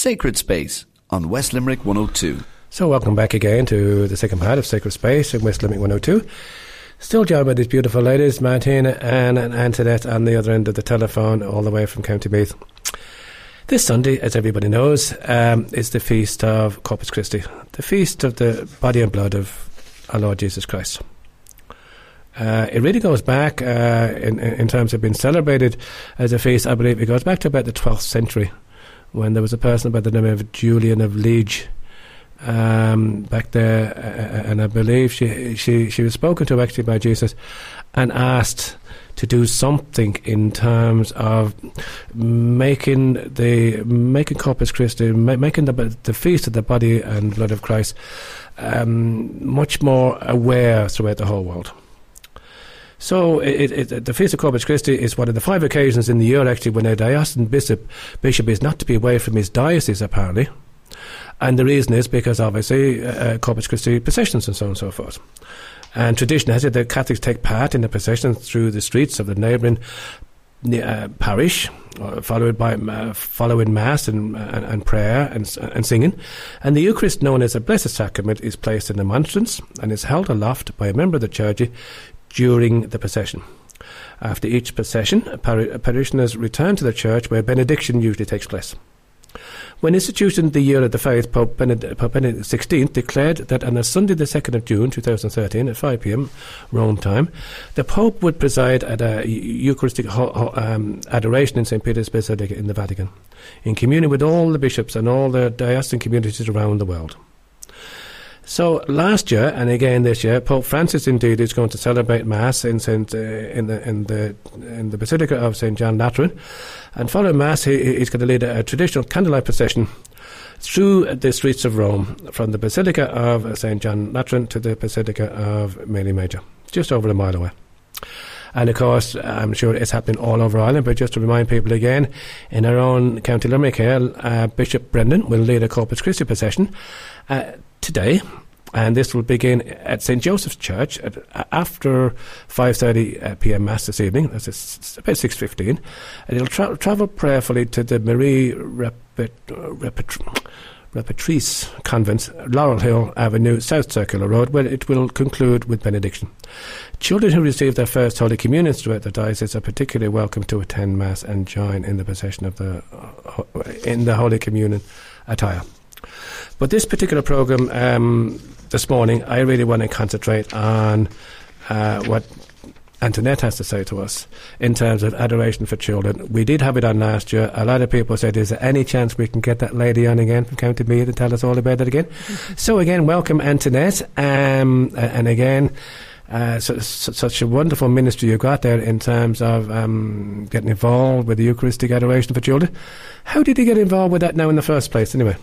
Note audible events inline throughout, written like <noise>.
Sacred Space on West Limerick 102. So, welcome back again to the second part of Sacred Space in West Limerick 102. Still joined by these beautiful ladies, Martina and, and Antoinette, on the other end of the telephone, all the way from County Meath. This Sunday, as everybody knows, um, is the feast of Corpus Christi, the feast of the body and blood of our Lord Jesus Christ. Uh, it really goes back uh, in, in terms of being celebrated as a feast. I believe it goes back to about the 12th century when there was a person by the name of Julian of Liege um, back there, uh, and I believe she, she, she was spoken to actually by Jesus and asked to do something in terms of making the making Corpus Christi, ma- making the, the feast of the body and blood of Christ um, much more aware throughout the whole world. So it, it, the Feast of Corpus Christi is one of the five occasions in the year actually when a diocesan bishop, bishop is not to be away from his diocese apparently. And the reason is because obviously uh, Corpus Christi processions and so on and so forth. And tradition has it that Catholics take part in the processions through the streets of the neighbouring uh, parish, uh, followed by uh, following mass and, and, and, prayer and, and singing. And the Eucharist, known as the Blessed Sacrament, is placed in the monstrance and is held aloft by a member of the clergy during the procession. After each procession, par- parishioners return to the church where benediction usually takes place. When instituted the year of the faith, Pope Benedict, Pope Benedict XVI declared that on a Sunday, the 2nd of June 2013, at 5 pm Rome time, the Pope would preside at a Eucharistic um, adoration in St. Peter's Basilica in the Vatican, in communion with all the bishops and all the diocesan communities around the world. So last year and again this year, Pope Francis indeed is going to celebrate Mass in Saint uh, in the in the in the Basilica of Saint John Lateran, and following Mass, he, he's going to lead a, a traditional candlelight procession through the streets of Rome, from the Basilica of Saint John Lateran to the Basilica of Mary Major, just over a mile away. And of course, I'm sure it's happening all over Ireland, but just to remind people again, in our own County Limerick here, uh, Bishop Brendan will lead a Corpus Christi procession uh, today and this will begin at St Joseph's Church at, after 5:30 uh, p.m. mass this evening. That's about 6:15, and it'll tra- travel prayerfully to the Marie Repet- Repet- Repettrice Convent, Laurel Hill Avenue, South Circular Road, where it will conclude with benediction. Children who receive their first Holy Communion throughout the diocese are particularly welcome to attend Mass and join in the procession of the uh, in the Holy Communion attire. But this particular program um, this morning, I really want to concentrate on uh, what Antoinette has to say to us in terms of adoration for children. We did have it on last year. A lot of people said, is there any chance we can get that lady on again from County Meath and tell us all about it again? so again, welcome Antoinette. Um, and again, uh, so, so, such a wonderful ministry you've got there in terms of um, getting involved with the Eucharistic adoration for children. How did you get involved with that now in the first place, anyway?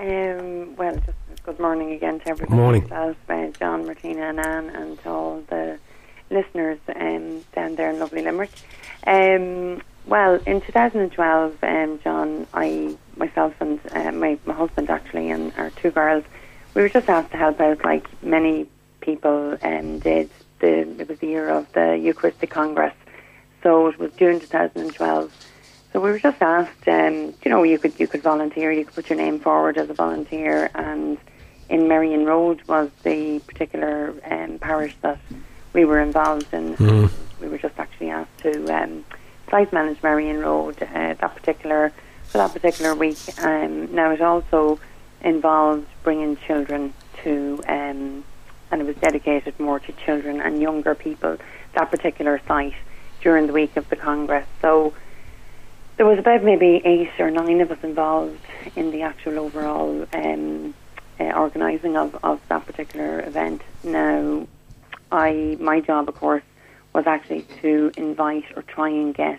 Um, well, just good morning again to everybody. Morning. Myself, uh, John, Martina, and Anne, and to all the listeners um, down there in lovely Limerick. Um, well, in 2012, um, John, I, myself, and uh, my, my husband actually, and our two girls, we were just asked to help out, like many people um, did. The, it was the year of the Eucharistic Congress, so it was June 2012. So we were just asked, um, you know, you could you could volunteer, you could put your name forward as a volunteer, and in Merrion Road was the particular um, parish that we were involved in. Mm. We were just actually asked to um, site manage Merrion Road uh, that particular for that particular week. Um, now it also involved bringing children to, um, and it was dedicated more to children and younger people. That particular site during the week of the congress. So there was about maybe eight or nine of us involved in the actual overall um, uh, organising of, of that particular event. Now, I my job, of course, was actually to invite or try and get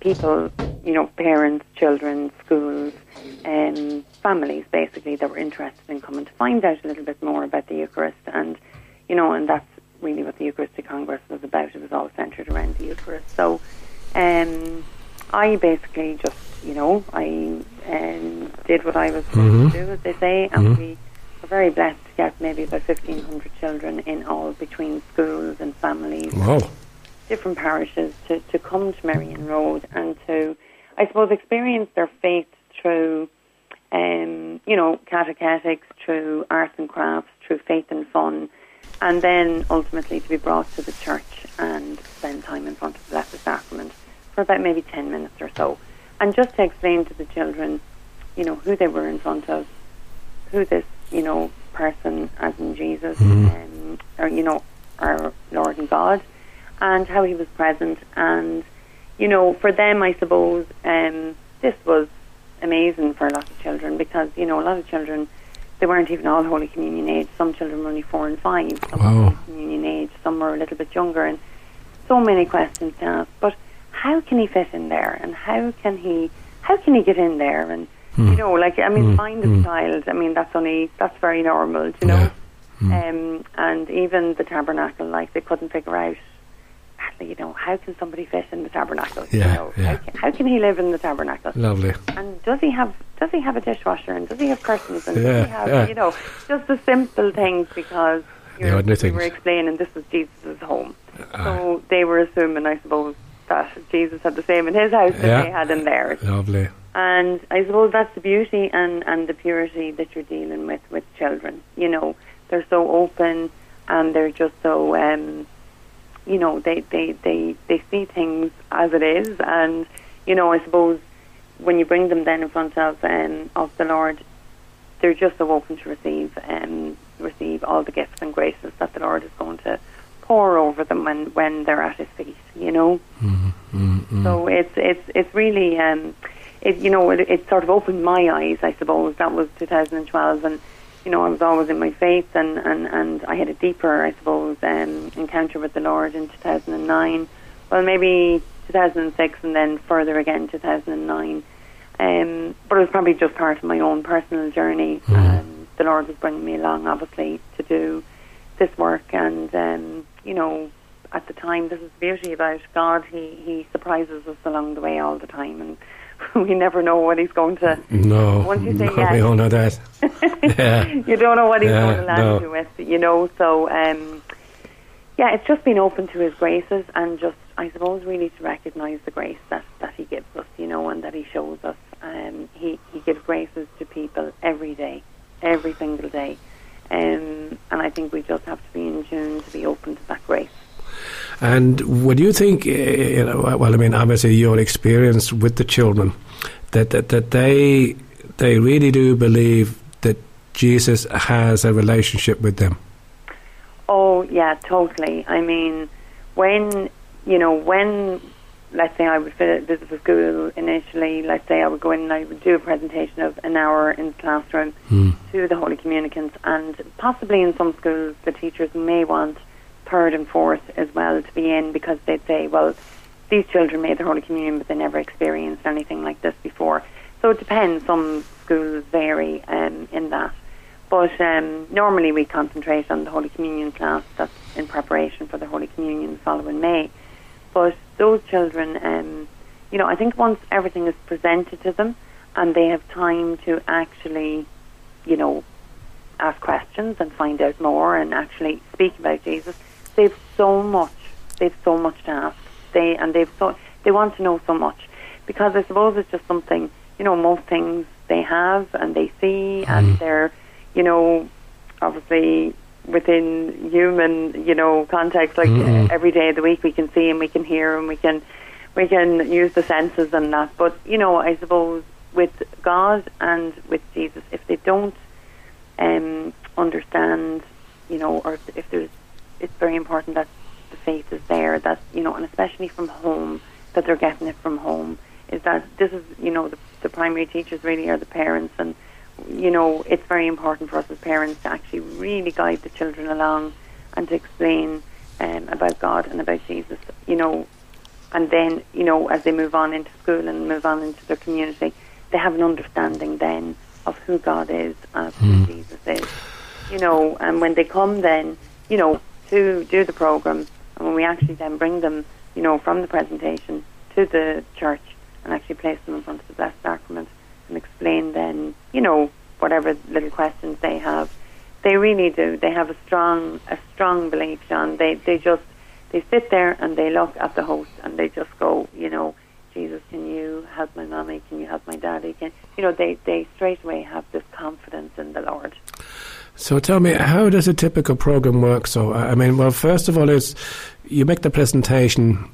people, you know, parents, children, schools, um, families, basically, that were interested in coming to find out a little bit more about the Eucharist, and you know, and that's really what the Eucharistic Congress was about. It was all centred around the Eucharist. So, um, I basically just, you know, I um, did what I was supposed Mhm. to do, as they say, and Mhm. we were very blessed to get maybe about 1,500 children in all between schools and families Wow. different parishes to, to come to Merrion Road and to, I suppose, experience their faith through, um, you know, catechetics, through arts and crafts, through faith and fun, and then ultimately to be brought to the church and spend time in front of the Blessed Sacrament for about maybe 10 minutes or so. And just to explain to the children, you know, who they were in front of, who this, you know, person, as in Jesus, um, or, you know, our Lord and God, and how he was present. And, you know, for them, I suppose, um, this was amazing for a lot of children because, you know, a lot of children, they weren't even all Holy Communion age. Some children were only four and five, some Wow. were Holy Communion age, some were a little bit younger, and so many questions to ask. But how can he fit in there, and how can he, how can he get in there, and you know, like I mean, Mm, find a mm. child. I mean, that's only that's very normal, you know. Yeah. Mm. Um, and even the tabernacle, like they couldn't figure out, you know, how can somebody fit in the tabernacle? Yeah, you know, yeah. How, can, how can he live in the tabernacle? Lovely. And does he have does he have a dishwasher and does he have curtains and Yeah, does he have yeah. you know just the simple things because The you ordinary we were explaining this was Jesus' home, Ah. so they were assuming I suppose that Jesus had the same in his house Yeah. that they had in theirs. Lovely. And I suppose that's the beauty and, and the purity that you're dealing with with children. You know, they're so open and they're just so, um, you know, they, they, they, they see things as it is. And, you know, I suppose when you bring them then in front of, um, of the Lord, they're just so open to receive um, receive all the gifts and graces that the Lord is going to pour over them when, when they're at His feet. You know. Mm, So it's it's it's really um, it you know it, it sort of opened my eyes. I suppose that was 2012, and you know I was always in my faith, and and and I had a deeper, I suppose, um, encounter with the Lord in 2009. Well, maybe 2006, and then further again 2009. Um, but it was probably just part of my own personal journey. Um, the Lord was bringing me along, obviously, to do this work, and um, you know, at the time, this is the beauty about God. He he surprises us along the way all the time, and <laughs> we never know what He's going to. No. Once you say no, yes. we all know that. <laughs> yeah. you don't know what He's Yeah, going to land no. you with, you know. So, um, yeah, it's just being open to His graces, and just I suppose really to recognise the grace that that He gives us, you know, and that He shows us. Um, he He gives graces to people every day, every single day. Um, and I think we just have to be in tune to be open to that grace. And would you think, uh, you know, well, I mean, obviously your experience with the children, that, that, that they, they really do believe that Jesus has a relationship with them? Oh yeah, totally. I mean, when you know when, let's say I would visit the school initially. Let's say I would go in and I would do a presentation of an hour in the classroom hmm. to the Holy Communicants, and possibly in some schools the teachers may want third and fourth as well to be in because they'd say, well, these children made their Holy Communion, but they never experienced anything like this before. So it depends. Some schools vary um, in that. But um, normally we concentrate on the Holy Communion class that's in preparation for the Holy Communion the following May. But those children, um, you know, I think once everything is presented to them and they have time to actually, you know, ask questions and find out more and actually speak about Jesus, they've so much. They've so much to ask. They and they've so they want to know so much because I suppose it's just something you know most things they have and they see and they're you know obviously within human you know context like uh, every day of the week we can see and we can hear and we can we can use the senses and that but you know I suppose with God and with Jesus if they don't um, understand, you know, or if there's, it's very important that the faith is there, that, you know, and especially from home, that they're getting it from home, is that this is, you know, the, the primary teachers really are the parents, and, you know, it's very important for us as parents to actually really guide the children along and to explain um, about God and about Jesus, you know, and then, you know, as they move on into school and move on into their community, they have an understanding then of who God is and who Jesus is. You know, and when they come then, you know, to do the program, and when we actually then bring them, you know, from the presentation to the church and actually place them in front of the Blessed Sacrament and explain then, you know, whatever little questions they have, they really do. They have a strong, a strong belief, John. They, they just, they sit there and they look at the host and they just go, you know, Jesus, can you help my mommy? Can you help my daddy? Can you know they they straight away have this confidence in the Lord. So tell me, how does a typical program work? So I mean, well, first of all, is you make the presentation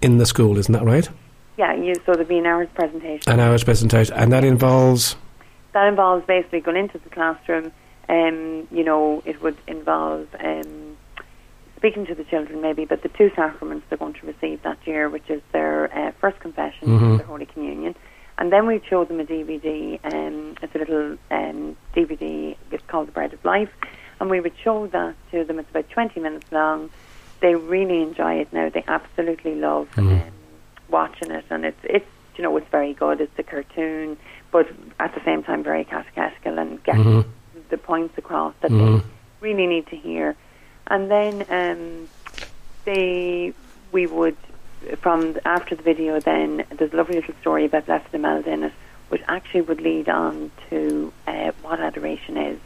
in the school, isn't that right? Yeah, you so there'll be an hour's presentation. An hour's presentation, and that involves. that involves basically going into the classroom. Um, you know, it would involve um, speaking to the children maybe, but the two sacraments they're going to receive that year, which is their uh, first confession Mhm. and their Holy Communion. And then we show them a DVD. Um, it's a little um, DVD. Called The Bread of Life, and we would show that to them. It's about twenty minutes long. They really enjoy it now. They absolutely love Mhm. um, watching it, and it's it's you know it's very good. It's a cartoon, but at the same time very catechetical and getting Mhm. the points across that Mhm. they really need to hear. And then um, they we would from after the video then there's a lovely little story about Blessed Imelda in it, which actually would lead on to uh, what adoration is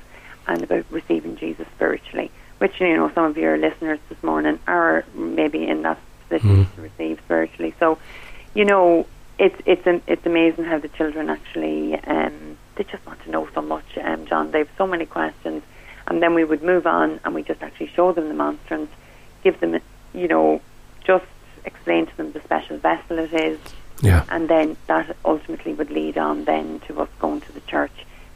and about receiving Jesus spiritually, which you know some of your listeners this morning are maybe in that position Mhm. to receive spiritually. So, you know, it's it's an, it's amazing how the children actually um, they just want to know so much, um, John. They have so many questions, and then we would move on and we just actually show them the monstrance, give them, you know, just explain to them the special vessel it is, Yeah. and then that ultimately would lead on then to us going to the church.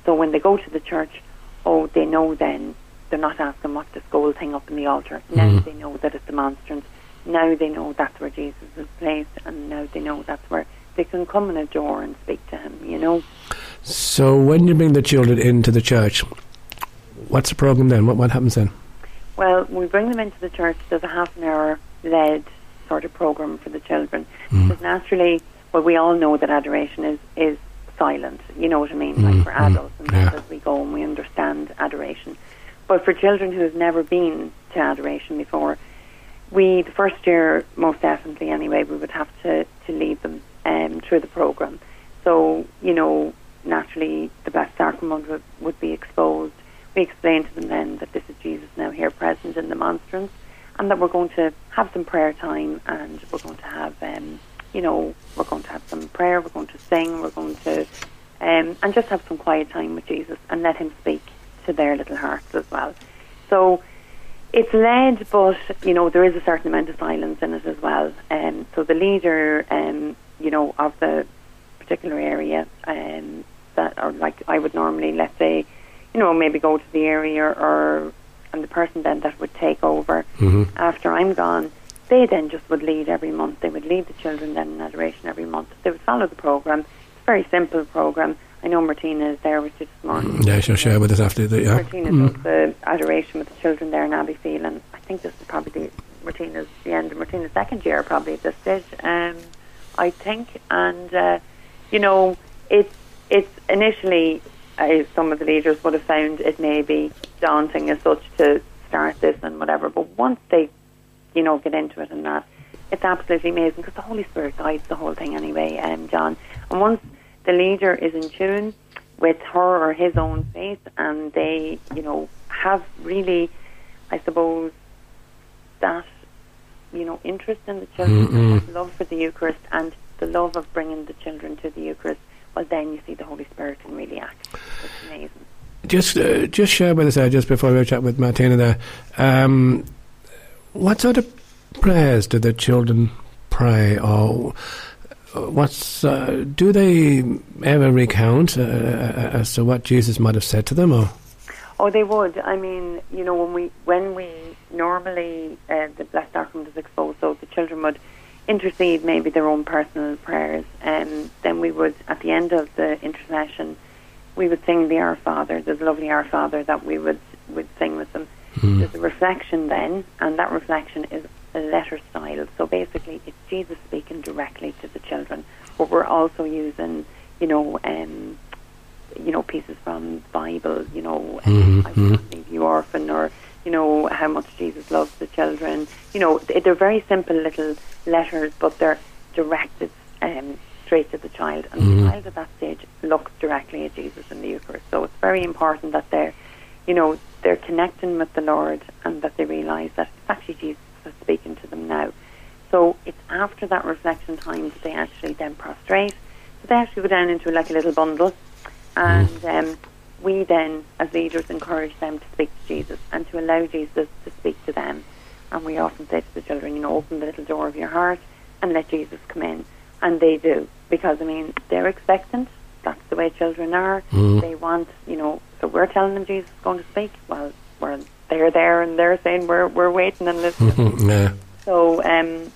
So when they go to the church, oh, they know then they're not asking what's this gold thing up in the altar. Now Mhm. they know that it's the monstrance. Now they know that's where Jesus is placed, and now they know that's where they can come and adore and speak to Him. You know. So when you bring the children into the church, what's the program then? What what happens then? Well, we bring them into the church. There's a half an hour led sort of program for the children. Mm. Because naturally, well, we all know that adoration is is silent. You know what I mean? Mm, Like for mm, adults, and yeah. as we go and we understand adoration. But for children who have never been to adoration before, we the first year most definitely anyway we would have to to lead them um, through the program. So you know naturally the Blessed Sacrament would, would be exposed. We explain to them then that this is Jesus now here present in the monstrance, and that we're going to have some prayer time, and we're going to have um, you know we're going to have some prayer, we're going to sing, we're going to um, and just have some quiet time with Jesus and let Him speak to their little hearts as well. So it's led, but you know there is a certain amount of silence in it as well. Um, so the leader, um, you know, of the particular area um, that, or like I would normally, let's say, you know, maybe go to the area or, and the person then that would take over hmm after I'm gone, they then just would lead every month. They would lead the children then in adoration every month. They would follow the program. It's a very simple program. I know Martina is there with you this morning. Yeah, she'll share with us after the yeah. Martina Mm. does the adoration with the children there in Abbeyfield, and I think this is probably the, Martina's the end of Martina's second year probably at this stage. Um, I think, and uh, you know, it's it's initially uh, some of the leaders would have found it may be daunting as such to start this and whatever, but once they, you know, get into it and that, it's absolutely amazing because the Holy Spirit guides the whole thing anyway, um, John. And once the leader is in tune with her or his own faith, and they, you know, have really, I suppose, that, you know, interest in the children, love for the Eucharist, and the love of bringing the children to the Eucharist. Well, then you see the Holy Spirit can really act. It's amazing. Just uh, just share with us uh, just before we chat with Martina there. Um, what sort of prayers do the children pray, or uh, what's uh, do they ever recount uh, uh, as to what Jesus might have said to them, or Oh, they would. I mean, you know, when we when we normally uh, the Blessed Sacrament is exposed, so the children would intercede maybe their own personal prayers, and then we would at the end of the intercession, we would sing the Our Father. the lovely Our Father that we would would sing with them. Hmm. There's a reflection then, and that reflection is a letter style. So basically, it's Jesus speaking directly to the children, but we're also using, you know, um, you know, pieces from the Bible, you know, Mhm, I will mhm. not leave you orphan, or you know, how much Jesus loves the children. You know, they're very simple little letters, but they're directed um, straight to the child, and Mhm. the child at that stage looks directly at Jesus in the Eucharist. So it's very important that they're, you know, they're connecting with the Lord, and that they realise that it's actually Jesus that's speaking to them now. So it's after that reflection time that they actually then prostrate. So they actually go down into like a little bundle, and um, we then, as leaders, encourage them to speak to Jesus and to allow Jesus to speak to them. And we often say to the children, you know, open the little door of your heart and let Jesus come in. And they do, because, I mean, they're expectant. That's the way children are. Mm. They want, you know, so we're telling them Jesus is going to speak. Well, we're, they're there and they're saying we're, we're waiting and listening. <laughs> yeah. So um,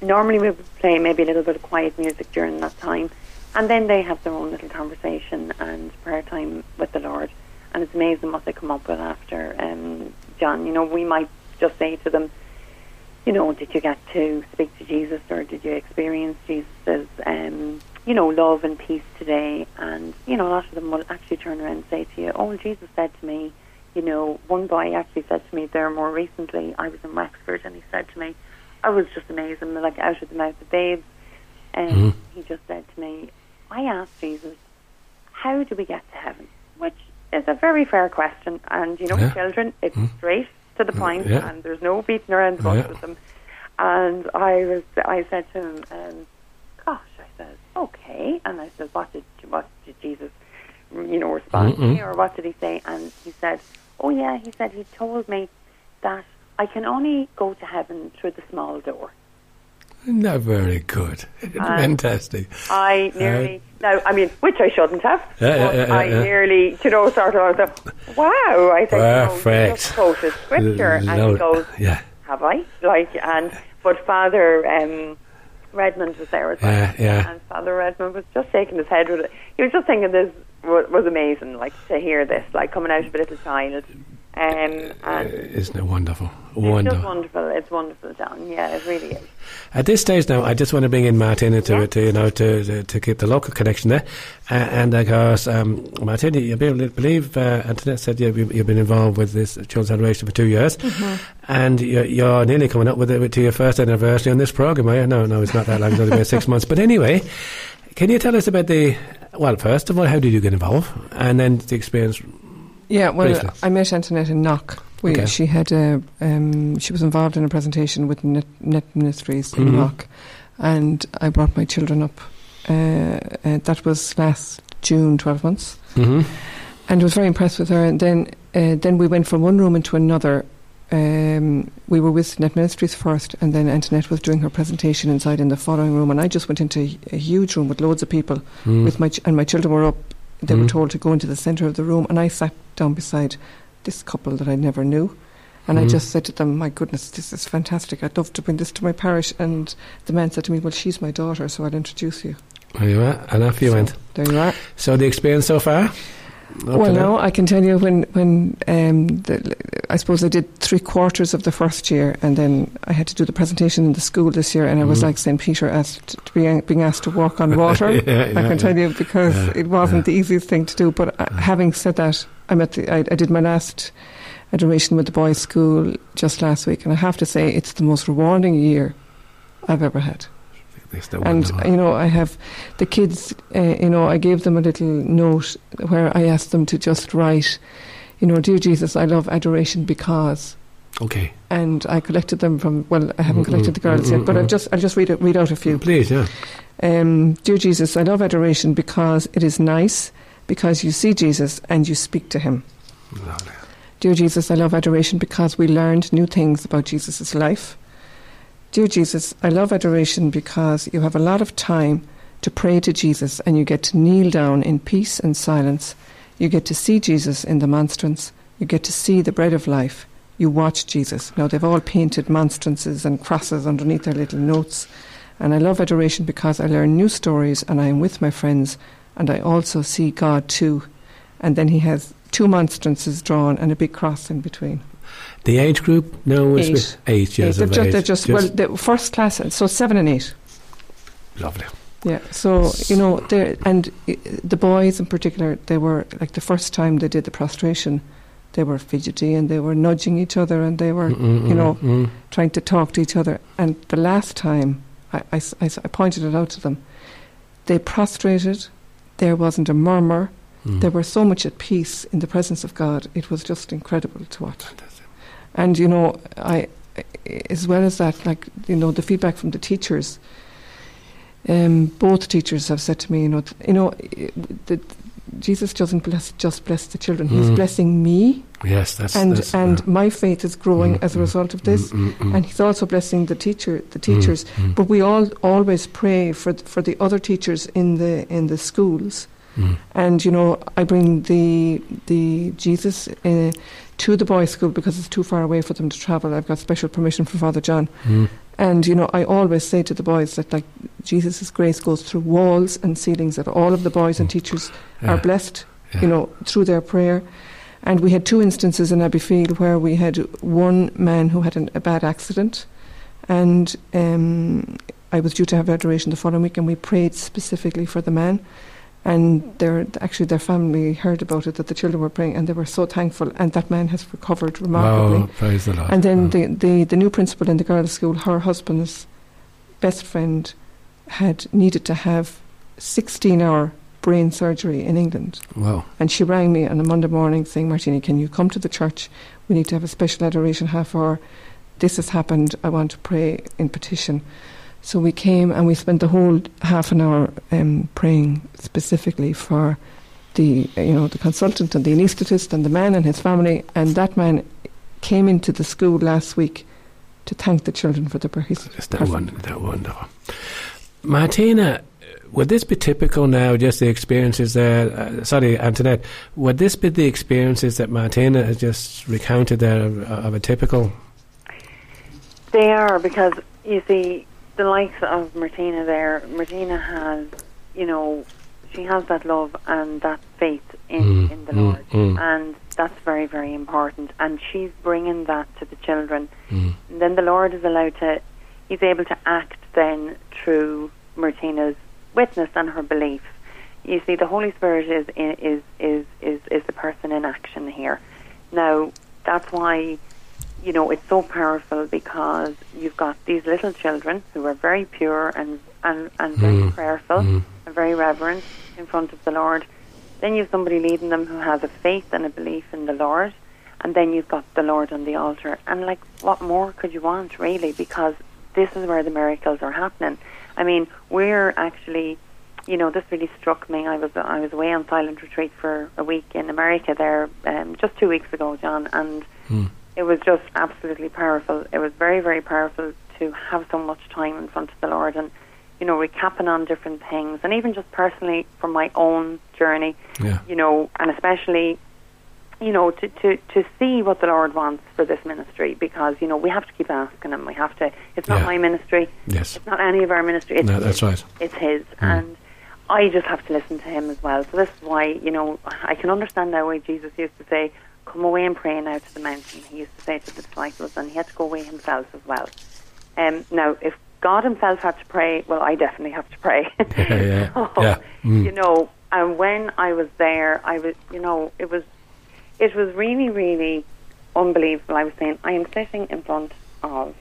normally we would play maybe a little bit of quiet music during that time, and then they have their own little conversation and prayer time with the Lord. And it's amazing what they come up with after. Um, John, you know, we might just say to them, you know, did you get to speak to Jesus, or did you experience Jesus' um, you know, love and peace today? And you know, a lot of them will actually turn around and say to you, "Oh, Jesus said to me." You know, one boy actually said to me there more recently. I was in Wexford, and he said to me, I was just amazed. I'm like out of the mouth of babes. And Mhm. he just said to me, I asked Jesus, how do we get to heaven? Which is a very fair question. And, you know, Yeah. children, it's Mhm. straight to the point yeah. and there's no beating around the bush Yeah. with them. And I was, I said to him, um, gosh, I said, okay. And I said, what did, what did Jesus, you know, respond to me or what did he say? And he said, oh yeah, he said, he told me that I can only go to heaven through the small door. Not very good. <laughs> Fantastic. I nearly, no, I mean, which I shouldn't have. Yeah, yeah, but yeah, yeah, I nearly, you know, sort of, I thought, wow. I you know, you Perfect. just quoted scripture. And he goes, yeah. have I? Like, and, but Father um, Redmond was there as well. Yeah, yeah. And Father Redmond was just shaking his head with it. He was just thinking this was, was amazing, like, to hear this, like, coming out of a little child. Um, and Isn't it wonderful? it's just Wonderful. wonderful. It's wonderful, John. Yeah, it really is. At this stage now, I just want to bring in Martin into Yeah. it, to, you know, to, to to keep the local connection there. Uh, and of course, um, Martin, you'll be able to believe uh, Antoinette said you, you've been involved with this Children's Adoration for two years, and you're, you're nearly coming up with it to your first anniversary on this program. Are you? No, no, it's not that long. It's only been six <laughs> months. But anyway, can you tell us about the? Well, first of all, how did you get involved, and then the experience? Yeah, well, Briefly. I met Antoinette in Knock. We, Okay. She had a, um, she was involved in a presentation with Net, Net Ministries in Mhm. Knock, and I brought my children up. Uh, uh, that was last June, twelve months, Mm-hmm. and was very impressed with her. And then, uh, then we went from one room into another. Um, we were with Net Ministries first, and then Antoinette was doing her presentation inside in the following room, and I just went into a, a huge room with loads of people Mm. with my ch- and my children were up. They Mhm. were told to go into the centre of the room, and I sat down beside this couple that I never knew, and I Mhm. just said to them, "My goodness, this is fantastic! I'd love to bring this to my parish." And the man said to me, "Well, she's my daughter, so I'll introduce you." There you are, and off you So, went. There you are. So the experience so far? Well, now? now I can tell you when when um, the, I suppose I did three quarters of the first year, and then I had to do the presentation in the school this year, and I was Mhm. like Saint Peter asked to be being asked to walk on <laughs> water. Yeah, I can tell you because it wasn't the easiest thing to do. But Yeah. having said that, I'm at the, I, I did my last adoration with the boys' school just last week, and I have to say it's the most rewarding year I've ever had. It's the And wonderful. you know, I have the kids. Uh, you know, I gave them a little note where I asked them to just write, you know, dear Jesus, I love adoration because. okay. And I collected them from. Well, I haven't Mm, collected the girls yet, but mm, I'll mm. just I'll just read it, read out a few. Please, yeah. Um, Dear Jesus, I love adoration because it is nice, because you see Jesus and you speak to him. Lovely. Dear Jesus, I love adoration because we learned new things about Jesus' life. Dear Jesus, I love adoration because you have a lot of time to pray to Jesus and you get to kneel down in peace and silence. You get to see Jesus in the monstrance. You get to see the bread of life. You watch Jesus. Now, they've all painted monstrances and crosses underneath their little notes. And I love adoration because I learn new stories and I am with my friends and I also see God too. And then he has two monstrances drawn and a big cross in between. The age group? No, it's Eight. eight years they're, of just, age. they're just, well, the first class, so seven and eight. lovely. Yeah, so you know, and the boys in particular, they were like the first time they did the prostration, they were fidgety and they were nudging each other and they were Mm, you know, mm, trying to talk to each other. And the last time, I pointed it out to them, they prostrated. There wasn't a murmur. Mm. They were so much at peace in the presence of God. It was just incredible to watch. And you know, I as well as that, like you know, the feedback from the teachers. Um, both teachers have said to me, you know, th- you know, the, Jesus doesn't bless just bless the children; He's Mm. blessing me, Yes, that's and that's, and uh, my faith is growing mm, as a mm, result of this. mm, mm, mm, And He's also blessing the teacher, the teachers. But we all always pray for th- for the other teachers in the in the schools. Mm, And you know, I bring the the Jesus uh, to the boys' school because it's too far away for them to travel. I've got special permission from Father John. mm. And you know, I always say to the boys that like Jesus' grace goes through walls and ceilings. That all of the boys and Mm. teachers Yeah, are blessed, yeah. you know, through their prayer. And we had two instances in Abbeyfield where we had one man who had an, a bad accident, and um, I was due to have adoration the following week, and we prayed specifically for the man. And their actually their family heard about it that the children were praying, and they were so thankful. And that man has recovered remarkably. Oh, praise the Lord. And then Oh. the, the, the new principal in the girls' school, her husband's best friend had needed to have 16 hour brain surgery in England. wow. And she rang me on a Monday morning saying, Martina, can you come to the church? We need to have a special adoration half hour. This has happened. I want to pray in petition. So we came and we spent the whole half an hour um, praying specifically for the you know the consultant and the anaesthetist and the man and his family. And that man came into the school last week to thank the children for the praise. Is that, Perfect. one, that wonderful? Martina, would this be typical now, just the experiences there? Uh, sorry, Antoinette, would this be the experiences that Martina has just recounted there of, of a typical? They are because you see the likes of Martina there. Martina has, you know, she has that love and that faith in Mm, in the mm, Lord, mm. and that's very very important. And she's bringing that to the children. Mm, And then the Lord is allowed to, He's able to act then through Martina's witness and her belief. You see, the Holy Spirit is is is is is the person in action here. Now, that's why, you know, it's so powerful because you've got these little children who are very pure and and and very Mm. prayerful mm, and very reverent in front of the Lord. Then you've somebody leading them who has a faith and a belief in the Lord, and then you've got the Lord on the altar. And like, what more could you want, really? Because this is where the miracles are happening. I mean, we're actually, you know, this really struck me. I was I was away on silent retreat for a week in America there, um, just two weeks ago, John, and mm. It was just absolutely powerful. It was very, very powerful to have so much time in front of the Lord and, you know, recapping on different things. And even just personally from my own journey, Yeah. you know, and especially, you know, to, to, to see what the Lord wants for this ministry because, you know, we have to keep asking Him. We have to, it's not Yeah. my ministry, Yes. it's not any of our ministry, it's No, that's right. it's his Mm. and I just have to listen to him as well. So this is why, you know, I can understand now why Jesus used to say, Come away and pray now to the mountain. He used to say to the disciples and he had to go away himself as well. Um, now if God himself had to pray, well I definitely have to pray. <laughs> <laughs> Yeah, yeah, So, yeah. Mm. You know, and when I was there I was you know, it was it was really, really unbelievable. I was saying, I am sitting in front of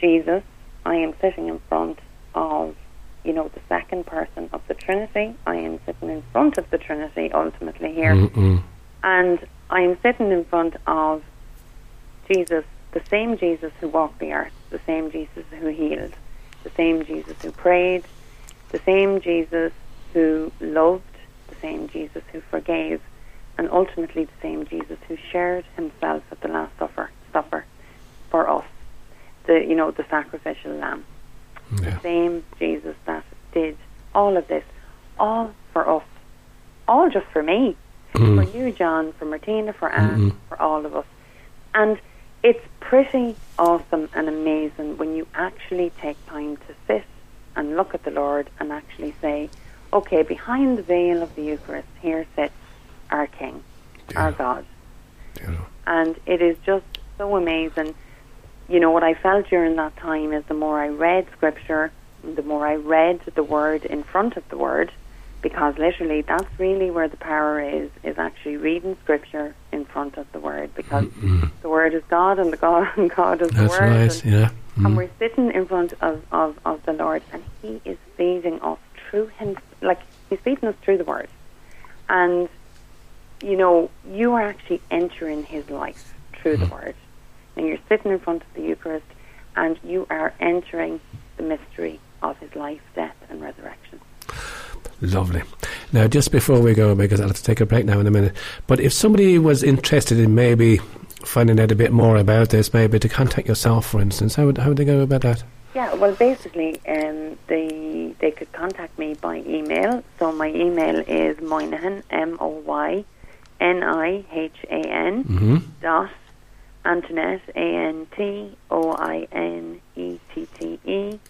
Jesus. I am sitting in front of, you know, the second person of the Trinity. I am sitting in front of the Trinity ultimately here. Mm, mm. And I am sitting in front of Jesus, the same Jesus who walked the earth, the same Jesus who healed, the same Jesus who prayed, the same Jesus who loved, the same Jesus who forgave, and ultimately the same Jesus who shared himself at the Last Supper, supper for us, the you know the sacrificial lamb Yeah. the same Jesus that did all of this, all for us, all just for me, Mm. for you, John, for Martina, for Anne, Mm-mm. for all of us. And it's pretty awesome and amazing when you actually take time to sit and look at the Lord and actually say, okay, behind the veil of the Eucharist, here sits our King, our God know. and it is just so amazing. You know, what I felt during that time is the more I read scripture, the more I read the word in front of the word, because literally that's really where the power is, is actually reading scripture in front of the word, because Mm. the word is God and the God and God is That's the word. right. And, Yeah. and Mm. we're sitting in front of, of, of the Lord and He is feeding us through Him, like He's feeding us through the Word. And, you know, you are actually entering His life through the Word. and you're sitting in front of the Eucharist, and you are entering the mystery of his life, death, and resurrection. Lovely. Now, just before we go, because I'll have to take a break now in a minute, but if somebody was interested in maybe finding out a bit more about this, maybe to contact yourself, for instance, how would, how would they go about that? Yeah, well, basically, um, they they could contact me by email. So my email is Moynihan M O Y N I H A N Mm-hmm. dot Antoinette A N T O I N E T T E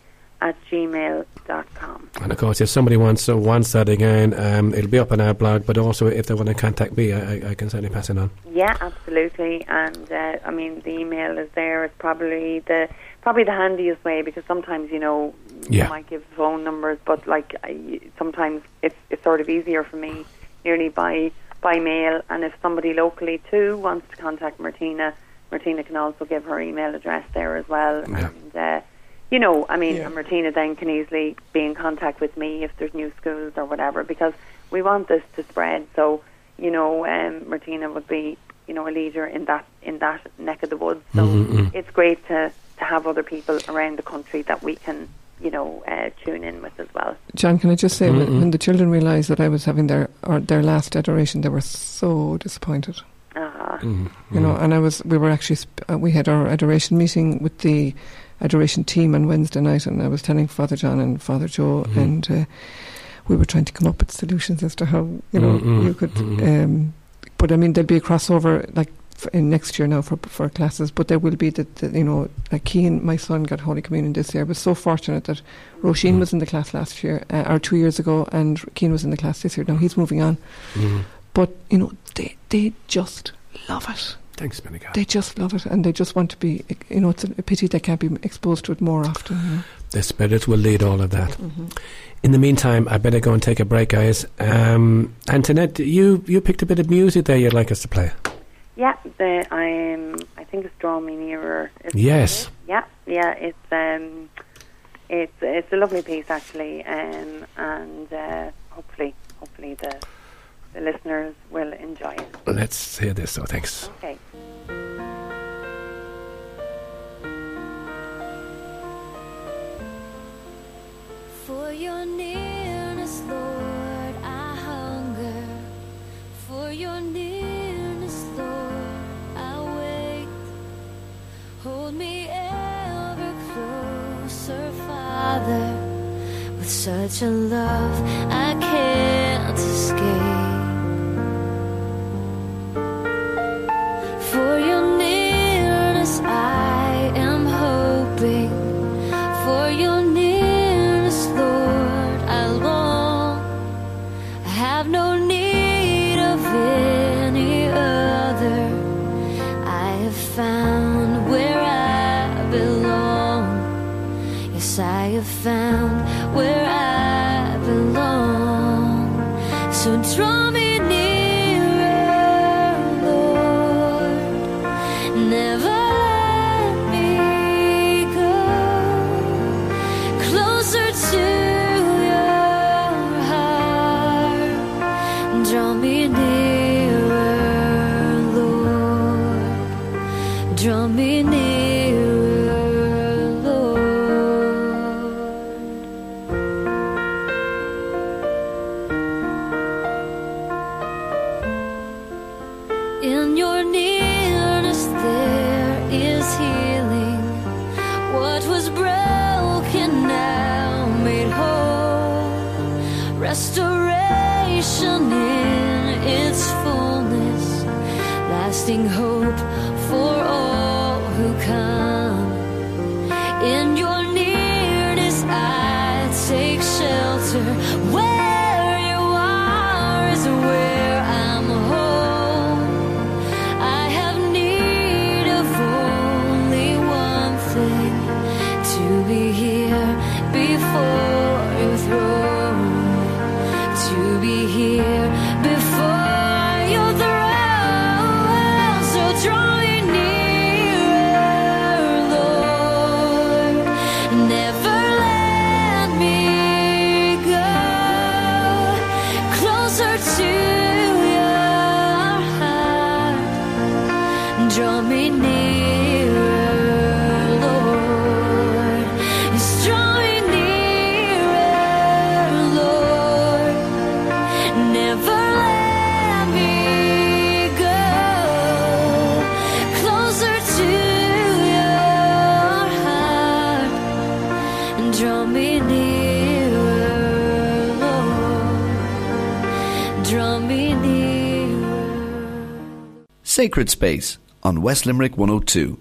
at gmail dot com. And of course, if somebody wants uh, wants that again, um, it'll be up on our blog. But also, if they want to contact me, I, I- I can certainly pass it on. Yeah, absolutely. And uh, I mean, the email is there. It's probably the probably the handiest way because sometimes you know Yeah. you might give phone numbers, but like I, sometimes it's it's sort of easier for me nearly by by mail. And if somebody locally too wants to contact Martina, Martina can also give her email address there as well. Yeah. And uh, you know, I mean, Yeah. Martina then can easily be in contact with me if there's new schools or whatever because we want this to spread. So you know, um, Martina would be you know a leader in that in that neck of the woods. So Mhm, mhm. it's great to to have other people around the country that we can you know uh, tune in with as well. John, can I just say, Mm-mm. when, when the children realised that I was having their or their last adoration, they were so disappointed. Uh, Mm, You know, and I was, we were actually, sp- uh, we had our adoration meeting with the adoration team on Wednesday night, and I was telling Father John and Father Joe, Mhm. and uh, we were trying to come up with solutions as to how you know Mm-mm, you could. mm-mm. Um, but I mean, there'll be a crossover like f- in next year now for for classes, but there will be that that, you know, like Keane, my son got Holy Communion this year. I was so fortunate that Roisin Mm. was in the class last year uh, or two years ago, and Keane was in the class this year. Now he's moving on, mm. but you know, they they just love it. Thanks, many God. They just love it, and they just want to be. You know, it's a pity they can't be exposed to it more often. You know? The Spirit will lead all of that. Mm-hmm. In the meantime, I better go and take a break, guys. Um, Antoinette, you you picked a bit of music there you'd like us to play. yeah, the I'm I think it's Draw Me Nearer. Is it? Yes. Yeah, yeah, it's um, it's it's a lovely piece actually, um, and uh, hopefully, hopefully the the listeners will enjoy it. Let's hear this, so thanks. Okay. For your nearness, Lord, I hunger. For your nearness, Lord, I wait. Hold me ever closer, Father, with such a love I can't escape. Before your throne. To be here Sacred Space on West Limerick 102.